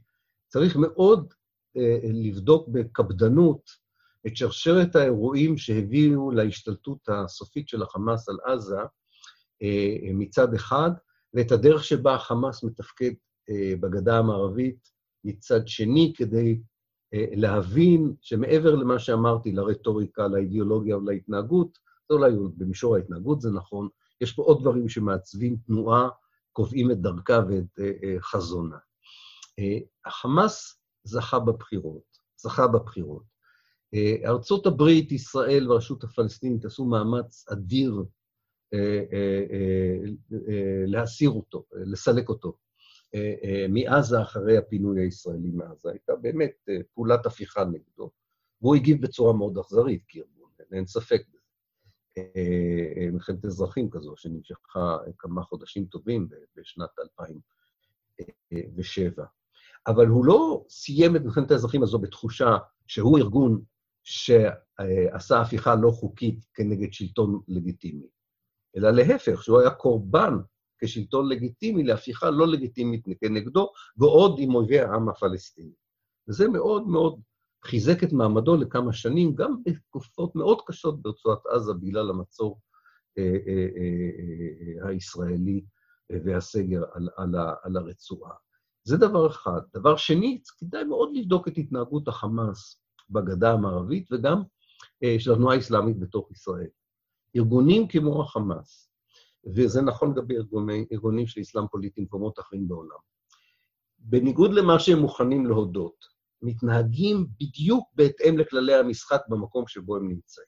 צריך מאוד אה, לבדוק בקפדנות את שרשרת האירועים שהביאו להשתלטות הסופית של החמאס על עזה אה, מצד אחד, ואת הדרך שבה החמאס מתפקד בגדה המערבית מצד שני, כדי להבין שמעבר למה שאמרתי, לרטוריקה, לאידיאולוגיה ולהתנהגות, זה אולי במישור ההתנהגות זה נכון, יש פה עוד דברים שמעצבים תנועה, קובעים את דרכה ואת חזונה. החמאס זכה בבחירות, זכה בבחירות. ארצות הברית, ישראל והרשות הפלסטינית עשו מאמץ אדיר להסיר אותו, לסלק אותו מעזה אחרי הפינוי הישראלי מעזה. הייתה באמת פעולת הפיכה נגדו, והוא הגיב בצורה מאוד אכזרית כארגון, אין ספק בזה. מלחמת אזרחים כזו, שנמשכה כמה חודשים טובים בשנת 2007. אבל הוא לא סיים את מלחמת האזרחים הזו בתחושה שהוא ארגון שעשה הפיכה לא חוקית כנגד שלטון לגיטימי, אלא להפך, שהוא היה קורבן כשלטון לגיטימי להפיכה לא לגיטימית כנגדו, ועוד עם אויבי העם הפלסטיני. וזה מאוד מאוד חיזק את מעמדו לכמה שנים, גם בתקופות מאוד קשות ברצועת עזה בגלל המצור אה, אה, אה, הישראלי והסגר על, על, על הרצועה. זה דבר אחד. דבר שני, כדאי מאוד לבדוק את התנהגות החמאס בגדה המערבית וגם של התנועה האסלאמית בתוך ישראל. ארגונים כמו החמאס, וזה נכון לגבי ארגוני, ארגונים של אסלאם פוליטי במקומות אחרים בעולם, בניגוד למה שהם מוכנים להודות, מתנהגים בדיוק בהתאם לכללי המשחק במקום שבו הם נמצאים.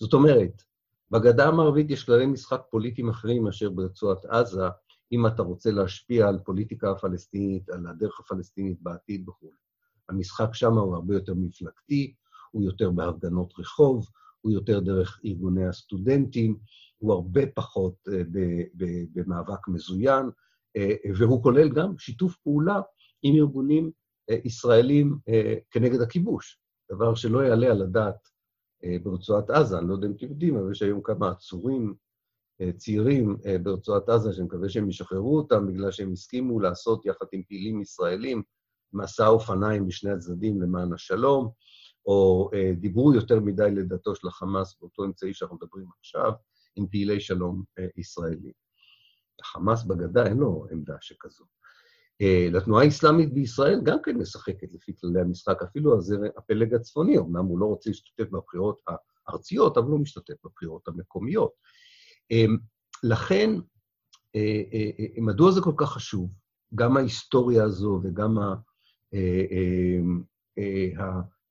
זאת אומרת, בגדה המערבית יש כללי משחק פוליטיים אחרים מאשר ברצועת עזה, אם אתה רוצה להשפיע על פוליטיקה הפלסטינית, על הדרך הפלסטינית בעתיד וכו'. המשחק שם הוא הרבה יותר מפלגתי, הוא יותר בהפגנות רחוב, הוא יותר דרך ארגוני הסטודנטים, הוא הרבה פחות במאבק מזוין, והוא כולל גם שיתוף פעולה עם ארגונים ישראלים כנגד הכיבוש, דבר שלא יעלה על הדעת ברצועת עזה. אני לא יודע אם אתם יודעים, אבל יש היום כמה עצורים צעירים ברצועת עזה, שאני מקווה שהם ישחררו אותם, בגלל שהם הסכימו לעשות יחד עם פעילים ישראלים מסע אופניים בשני הצדדים למען השלום, או דיברו יותר מדי לדתו של החמאס באותו אמצעי שאנחנו מדברים עכשיו, עם פעילי שלום ישראלים. החמאס בגדה אין לו עמדה שכזו. לתנועה האסלאמית בישראל גם כן משחקת לפי כללי המשחק, אפילו הפלג הצפוני, אמנם הוא לא רוצה להשתתף בבחירות הארציות, אבל הוא משתתף בבחירות המקומיות. לכן, מדוע זה כל כך חשוב? גם ההיסטוריה הזו וגם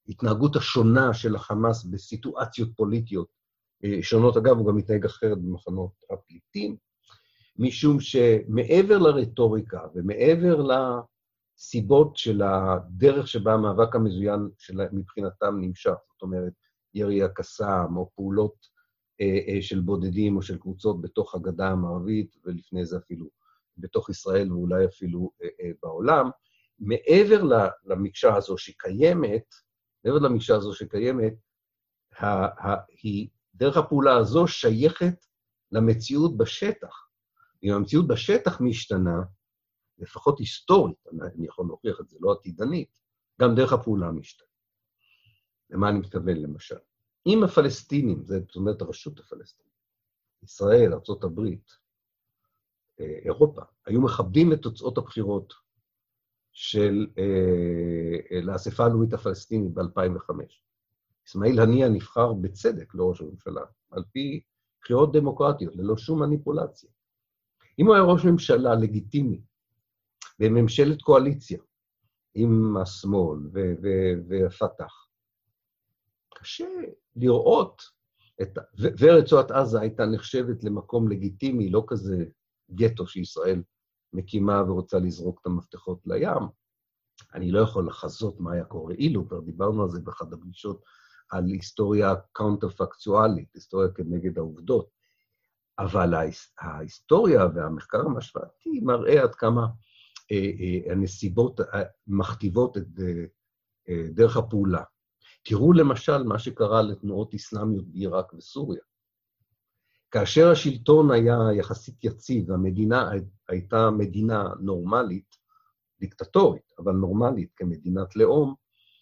ההתנהגות השונה של החמאס בסיטואציות פוליטיות שונות. אגב, הוא גם מתנהג אחרת במחנות הפליטים, משום שמעבר לרטוריקה ומעבר לסיבות של הדרך שבה המאבק המזוין מבחינתם נמשך, זאת אומרת, ירי הקסאם או פעולות של בודדים או של קבוצות בתוך הגדה המערבית, ולפני זה אפילו בתוך ישראל ואולי אפילו בעולם, מעבר למקשה הזו שקיימת, מעבר למקשה הזו שקיימת, היא, דרך הפעולה הזו שייכת למציאות בשטח. אם המציאות בשטח משתנה, לפחות היסטורית, אני יכול להוכיח את זה, לא עתידנית, גם דרך הפעולה משתנה. למה אני מתכוון, למשל? אם הפלסטינים, זאת אומרת הרשות הפלסטינית, ישראל, ארה"ב, אירופה, היו מכבדים את תוצאות הבחירות של, אה, לאספה הלאומית הפלסטינית ב-2005. אסמאעיל הנייה נבחר בצדק לראש הממשלה, על פי בחירות דמוקרטיות, ללא שום מניפולציה. אם הוא היה ראש ממשלה לגיטימי, בממשלת קואליציה, עם השמאל והפת"ח, קשה לראות את... ורצועת עזה הייתה נחשבת למקום לגיטימי, לא כזה גטו שישראל מקימה ורוצה לזרוק את המפתחות לים. אני לא יכול לחזות מה היה קורה אילו, כבר דיברנו על זה באחת הפגישות, על היסטוריה קאונטר-פקצואלית, היסטוריה כנגד העובדות. אבל ההיסטוריה והמחקר המשוואתי מראה עד כמה אה, אה, הנסיבות אה, מכתיבות את דרך הפעולה. תראו למשל מה שקרה לתנועות אסלאמיות בעיראק וסוריה. כאשר השלטון היה יחסית יציב, והמדינה הייתה מדינה נורמלית, דיקטטורית, אבל נורמלית כמדינת לאום,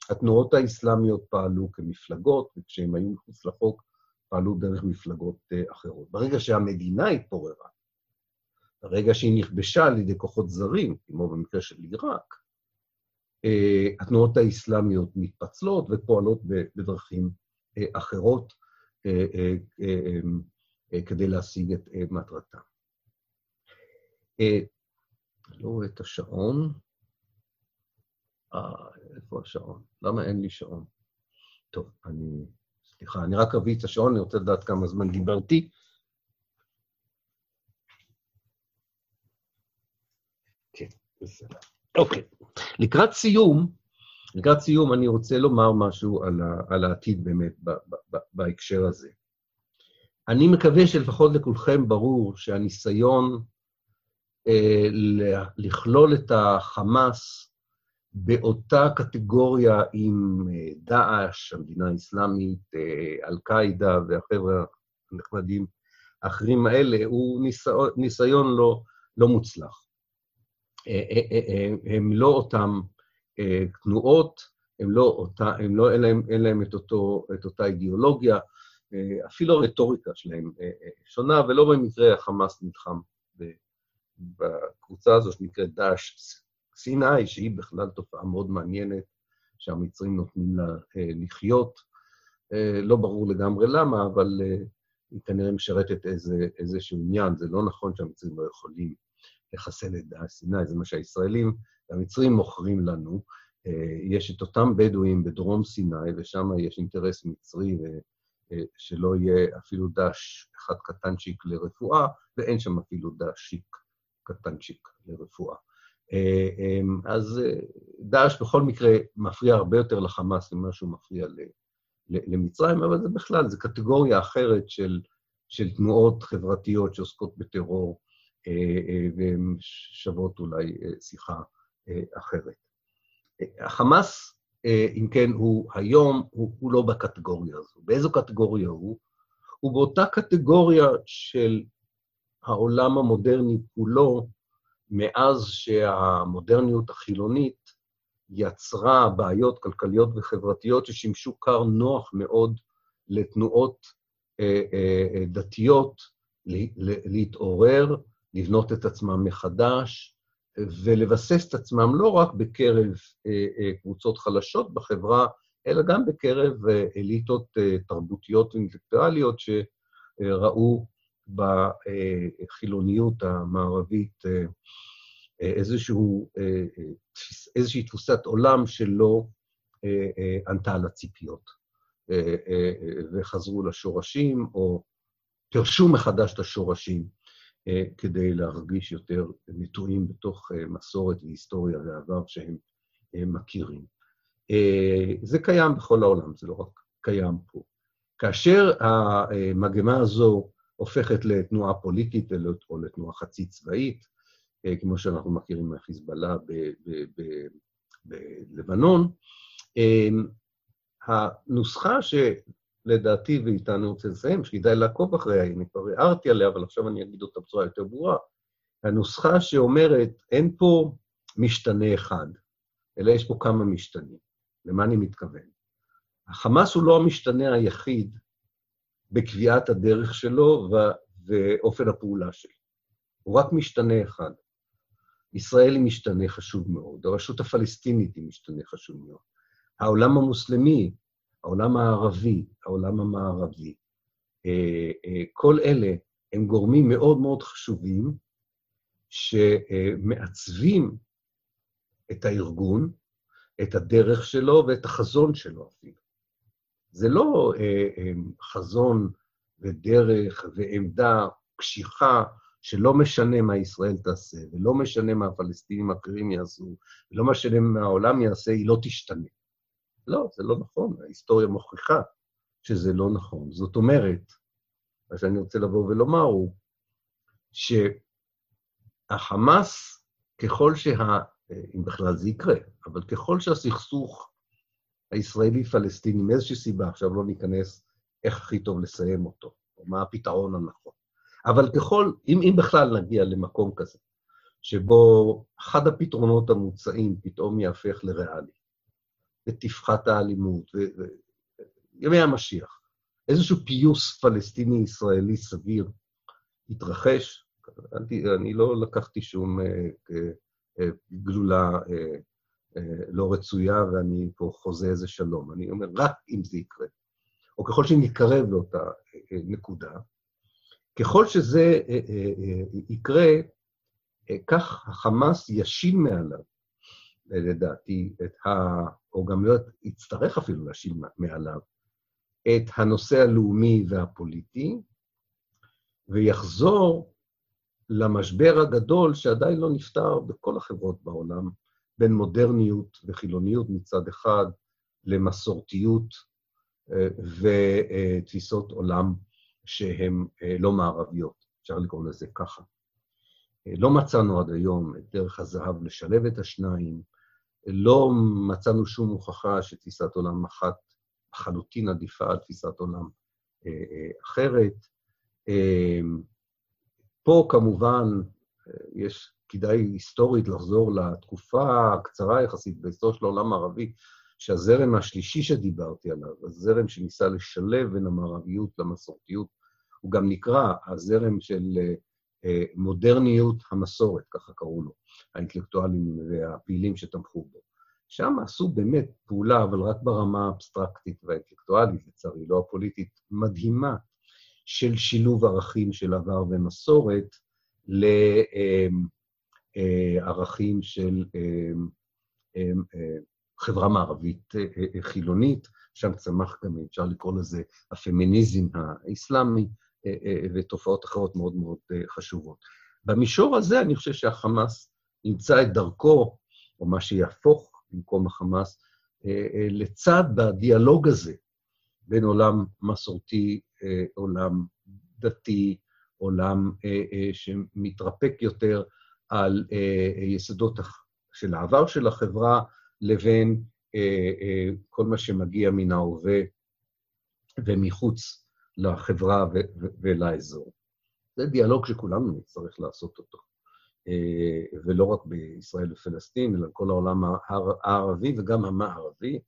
התנועות האסלאמיות פעלו כמפלגות, וכשהם היו מחוץ לחוק, פעלו דרך מפלגות אחרות. ברגע שהמדינה התפוררה, ברגע שהיא נכבשה על ידי כוחות זרים, כמו במקרה של עיראק, אה, התנועות האסלאמיות מתפצלות ופועלות בדרכים אה, אחרות כדי להשיג את מטרתם. לא רואה את השעון. אה, איפה השעון? למה אין לי שעון? טוב, אני... סליחה, אני רק אביא את השעון, אני רוצה לדעת כמה זמן דיברתי. כן. אוקיי. לקראת סיום, לקראת סיום אני רוצה לומר משהו על, ה, על העתיד באמת ב, ב, ב, בהקשר הזה. אני מקווה שלפחות לכולכם ברור שהניסיון אה, לכלול את החמאס באותה קטגוריה עם אה, דאעש, המדינה האסלאמית, אה, אל-קאעידה והחבר'ה הנחמדים האחרים האלה, הוא ניסיון, ניסיון לא, לא מוצלח. הם לא אותן תנועות, הם לא אותה, הם לא, אין להם, אין להם את, אותו, את אותה אידיאולוגיה, אפילו הרטוריקה שלהם שונה, ולא במקרה החמאס נלחם בקבוצה הזו שנקראת דאעש סיני, שהיא בכלל תופעה מאוד מעניינת, שהמצרים נותנים לה אה, לחיות. אה, לא ברור לגמרי למה, אבל אה, היא כנראה משרתת איזה, איזשהו עניין. זה לא נכון שהמצרים לא יכולים לחסל את דאעש סיני, זה מה שהישראלים והמצרים מוכרים לנו. יש את אותם בדואים בדרום סיני, ושם יש אינטרס מצרי שלא יהיה אפילו דש אחד קטנצ'יק לרפואה, ואין שם אפילו דשיק קטנצ'יק לרפואה. אה, אמ, אז אה, דאעש בכל מקרה מפריע הרבה יותר לחמאס ממה שהוא מפריע למצרים, אבל זה בכלל, זו קטגוריה אחרת של, של תנועות חברתיות שעוסקות בטרור, אה, והן שוות אולי שיחה אחרת. החמאס, אם כן, הוא היום, הוא, הוא לא בקטגוריה הזו. באיזו קטגוריה הוא? הוא באותה קטגוריה של העולם המודרני כולו, מאז שהמודרניות החילונית יצרה בעיות כלכליות וחברתיות ששימשו כר נוח מאוד לתנועות אה, אה, דתיות להתעורר, לבנות את עצמם מחדש ולבסס את עצמם לא רק בקרב אה, קבוצות חלשות בחברה, אלא גם בקרב אליטות תרבותיות ואינטלקטואליות שראו בחילוניות המערבית אה, אה, איזשהו, אה, איזושהי תפוסת עולם שלא ענתה על הציפיות, וחזרו לשורשים, או פירשו מחדש את השורשים, כדי להרגיש יותר נטועים בתוך מסורת והיסטוריה ועבר שהם מכירים. זה קיים בכל העולם, זה לא רק קיים פה. כאשר המגמה הזו הופכת לתנועה פוליטית או לתנועה חצי צבאית, אה, כמו שאנחנו מכירים מהחיזבאללה בלבנון. אמ, הנוסחה שלדעתי, ואיתה אני רוצה לסיים, שכדאי לעקוב אחריה, אני כבר הערתי עליה, אבל עכשיו אני אגיד אותה בצורה יותר ברורה, הנוסחה שאומרת, אין פה משתנה אחד, אלא יש פה כמה משתנים. למה אני מתכוון? החמאס הוא לא המשתנה היחיד בקביעת הדרך שלו ואופן הפעולה שלו. הוא רק משתנה אחד. ישראל היא משתנה חשוב מאוד, הרשות הפלסטינית היא משתנה חשוב מאוד, העולם המוסלמי, העולם הערבי, העולם המערבי, אה, אה, כל אלה הם גורמים מאוד מאוד חשובים שמעצבים את הארגון, את הדרך שלו ואת החזון שלו אפילו. זה לא אה, אה, חזון ודרך ועמדה קשיחה, שלא משנה מה ישראל תעשה, ולא משנה מה הפלסטינים האחרים יעשו, ולא משנה מה העולם יעשה, היא לא תשתנה. לא, זה לא נכון, ההיסטוריה מוכיחה שזה לא נכון. זאת אומרת, מה שאני רוצה לבוא ולומר הוא שהחמאס, ככל שה... אם בכלל זה יקרה, אבל ככל שהסכסוך הישראלי-פלסטיני, מאיזושהי סיבה, עכשיו לא ניכנס איך הכי טוב לסיים אותו, או מה הפתרון הנכון. אבל ככל, אם, אם בכלל נגיע למקום כזה, שבו אחד הפתרונות המוצעים פתאום יהפך לריאלי, ותפחת האלימות, וימי המשיח, איזשהו פיוס פלסטיני-ישראלי סביר יתרחש, אני, לא לקחתי שום גלולה לא רצויה ואני פה חוזה איזה שלום. אני אומר, רק אם זה יקרה, או ככל שנתקרב לאותה נקודה, ככל שזה יקרה, כך החמאס ישיל מעליו, לדעתי, את ה... או גם לא יצטרך אפילו להשיל מעליו, את הנושא הלאומי והפוליטי, ויחזור למשבר הגדול שעדיין לא נפתר בכל החברות בעולם, בין מודרניות וחילוניות מצד אחד למסורתיות אה, ותפיסות עולם שהן אה, לא מערביות, אפשר לקרוא לזה ככה. אה, לא מצאנו עד היום את דרך הזהב לשלב את השניים, לא מצאנו שום הוכחה שתפיסת עולם אחת לחלוטין עדיפה על תפיסת עולם אחרת. פה כמובן יש, כדאי היסטורית לחזור לתקופה הקצרה יחסית בהיסטוריה של העולם הערבי, שהזרם השלישי שדיברתי עליו, הזרם שניסה לשלב בין המערביות למסורתיות, הוא גם נקרא הזרם של אה, מודרניות המסורת, ככה קראו לו, האינטלקטואלים והפעילים שתמכו בו. שם עשו באמת פעולה, אבל רק ברמה האבסטרקטית והאינטלקטואלית, לצערי, לא הפוליטית, מדהימה, של שילוב ערכים של עבר ומסורת לערכים של חברה מערבית חילונית, שם צמח גם, אפשר לקרוא לזה, הפמיניזם האסלאמי, ותופעות אחרות מאוד מאוד חשובות. במישור הזה אני חושב שהחמאס ימצא את דרכו, או מה שיהפוך במקום החמאס, לצד בדיאלוג הזה בין עולם מסורתי, אה, עולם דתי, עולם אה, אה, שמתרפק יותר על יסודות של העבר של החברה, לבין כל מה שמגיע מן ההווה ומחוץ לחברה ולאזור. זה דיאלוג שכולנו נצטרך לעשות אותו. ולא רק בישראל ופלסטין, אלא כל העולם הערבי וגם המערבי.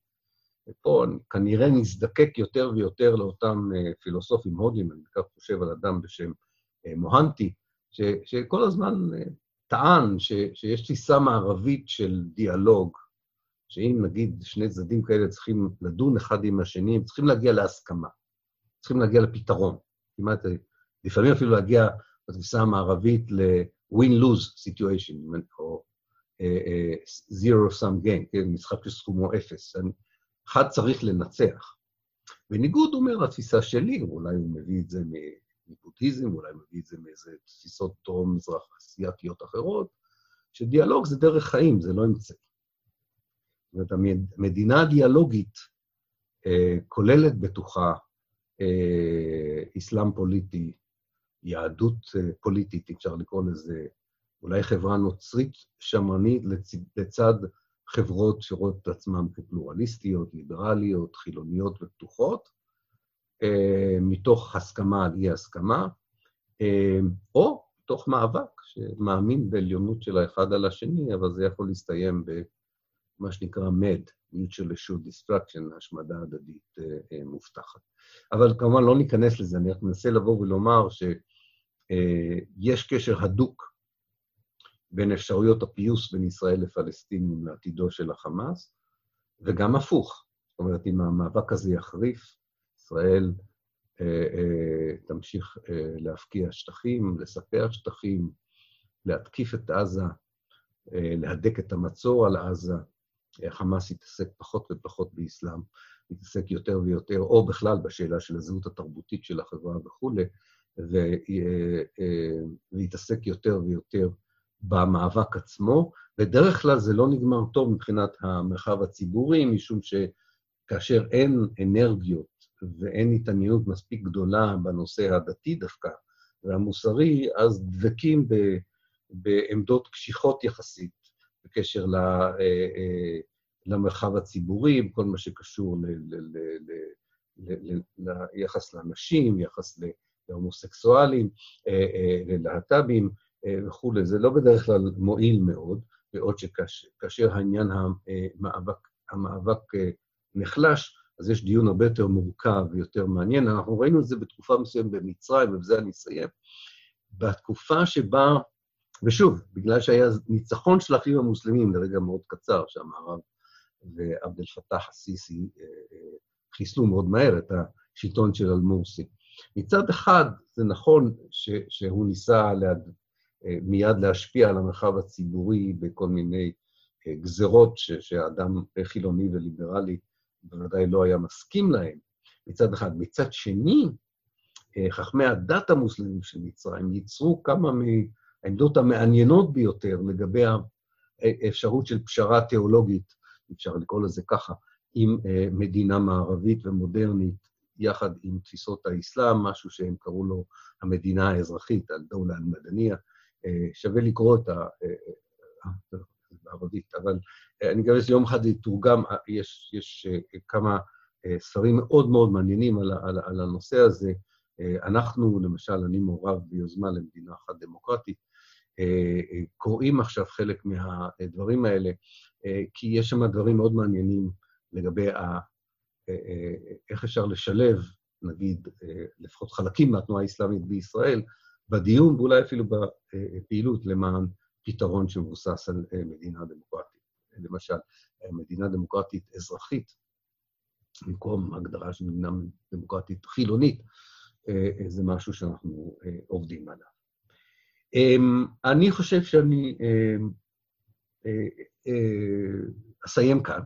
ופה כנראה נזדקק יותר ויותר לאותם אה, פילוסופים הודים, אני כך חושב על אדם בשם אה, מוהנטי, ש, שכל הזמן אה, טען ש, שיש תפיסה מערבית של דיאלוג, שאם נגיד שני צדדים כאלה צריכים לדון אחד עם השני, הם צריכים להגיע להסכמה, צריכים להגיע לפתרון. כמעט, לפעמים אפילו להגיע בתפיסה המערבית ל-win-lose situation, או zero-sum game, כן, משחק שסכומו אפס. אחד צריך לנצח. בניגוד, הוא אומר, לתפיסה שלי, אולי הוא מביא את זה מבודהיזם, אולי מביא את זה מאיזה תפיסות דרום-מזרח אסייתיות אחרות, שדיאלוג זה דרך חיים, זה לא אמצעי. זאת אומרת, המדינה הדיאלוגית אה, כוללת בתוכה אה, אסלאם פוליטי, יהדות אה, פוליטית, אפשר לקרוא לזה, אולי חברה נוצרית שמרנית לצד, לצד חברות שרואות את עצמן כפלורליסטיות, ליברליות, חילוניות ופתוחות, מתוך הסכמה על אי-הסכמה, אה, או מתוך מאבק שמאמין בעליונות של האחד על השני, אבל זה יכול להסתיים במה שנקרא MAD, Mutual Assured Destruction, השמדה הדדית אה, מובטחת. אבל כמובן לא ניכנס לזה, אני רק מנסה לבוא ולומר שיש קשר הדוק בין אפשרויות הפיוס בין ישראל לפלסטינים לעתידו של החמאס, וגם הפוך. זאת אומרת, אם המאבק הזה יחריף, ישראל אה, אה, תמשיך אה, להפקיע שטחים, לספח שטחים, להתקיף את עזה, אה, להדק את המצור על עזה. חמאס יתעסק פחות ופחות באסלאם, יתעסק יותר ויותר, או בכלל בשאלה של הזהות התרבותית של החברה וכולי, אה, אה, ויתעסק יותר ויותר במאבק עצמו. בדרך כלל זה לא נגמר טוב מבחינת המרחב הציבורי, משום שכאשר אין אנרגיות ואין התעניינות מספיק גדולה בנושא הדתי דווקא, והמוסרי, אז דבקים ב, בעמדות קשיחות יחסית בקשר ל, אה, אה, למרחב הציבורי, בכל מה שקשור ל, ל, ל, ל, ל, ליחס לאנשים, יחס להומוסקסואלים, אה, ללהט"בים. אה, וכולי, זה לא בדרך כלל מועיל מאוד, בעוד שכאשר העניין המאבק, המאבק אה, נחלש, אז יש דיון הרבה יותר מורכב ויותר מעניין. אנחנו ראינו את זה בתקופה מסוימת במצרים, ובזה אני אסיים. בתקופה שבה, ושוב, בגלל שהיה ניצחון של האחים המוסלמים לרגע מאוד קצר, שהמערב ועבד אל-פתאח א-סיסי חיסלו מאוד מהר את השלטון של אל-מורסי. מצד אחד, זה נכון ש, שהוא ניסה ליד, מיד להשפיע על המרחב הציבורי בכל מיני גזרות ש, שאדם חילוני וליברלי בוודאי לא היה מסכים להן, מצד אחד. מצד שני, חכמי הדת המוסלמים של מצרים ייצרו כמה מהעמדות המעניינות ביותר לגבי האפשרות של פשרה תיאולוגית, אפשר לקרוא לזה ככה, עם מדינה מערבית ומודרנית, יחד עם תפיסות האסלאם, משהו שהם קראו לו המדינה האזרחית, אל-דולה אל-מדניה. שווה לקרוא את ה... בערבית, אבל אני מקווה שיום אחד יתורגם, יש, יש כמה ספרים מאוד מאוד מעניינים על, על, על הנושא הזה. אנחנו, למשל, אני מעורב ביוזמה למדינה אחת דמוקרטית, קוראים עכשיו חלק מהדברים האלה, כי יש שם דברים מאוד מעניינים לגבי ה, איך אפשר לשלב, נגיד, לפחות חלקים מהתנועה האסלאמית בישראל, בדיון ואולי אפילו בפעילות למען פתרון שמבוסס על מדינה דמוקרטית. למשל, מדינה דמוקרטית אזרחית, במקום הגדרה של מדינה דמוקרטית חילונית, זה משהו שאנחנו עובדים עליו. אני חושב שאני אסיים כאן,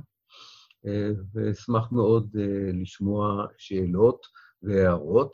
ואשמח מאוד לשמוע שאלות והערות.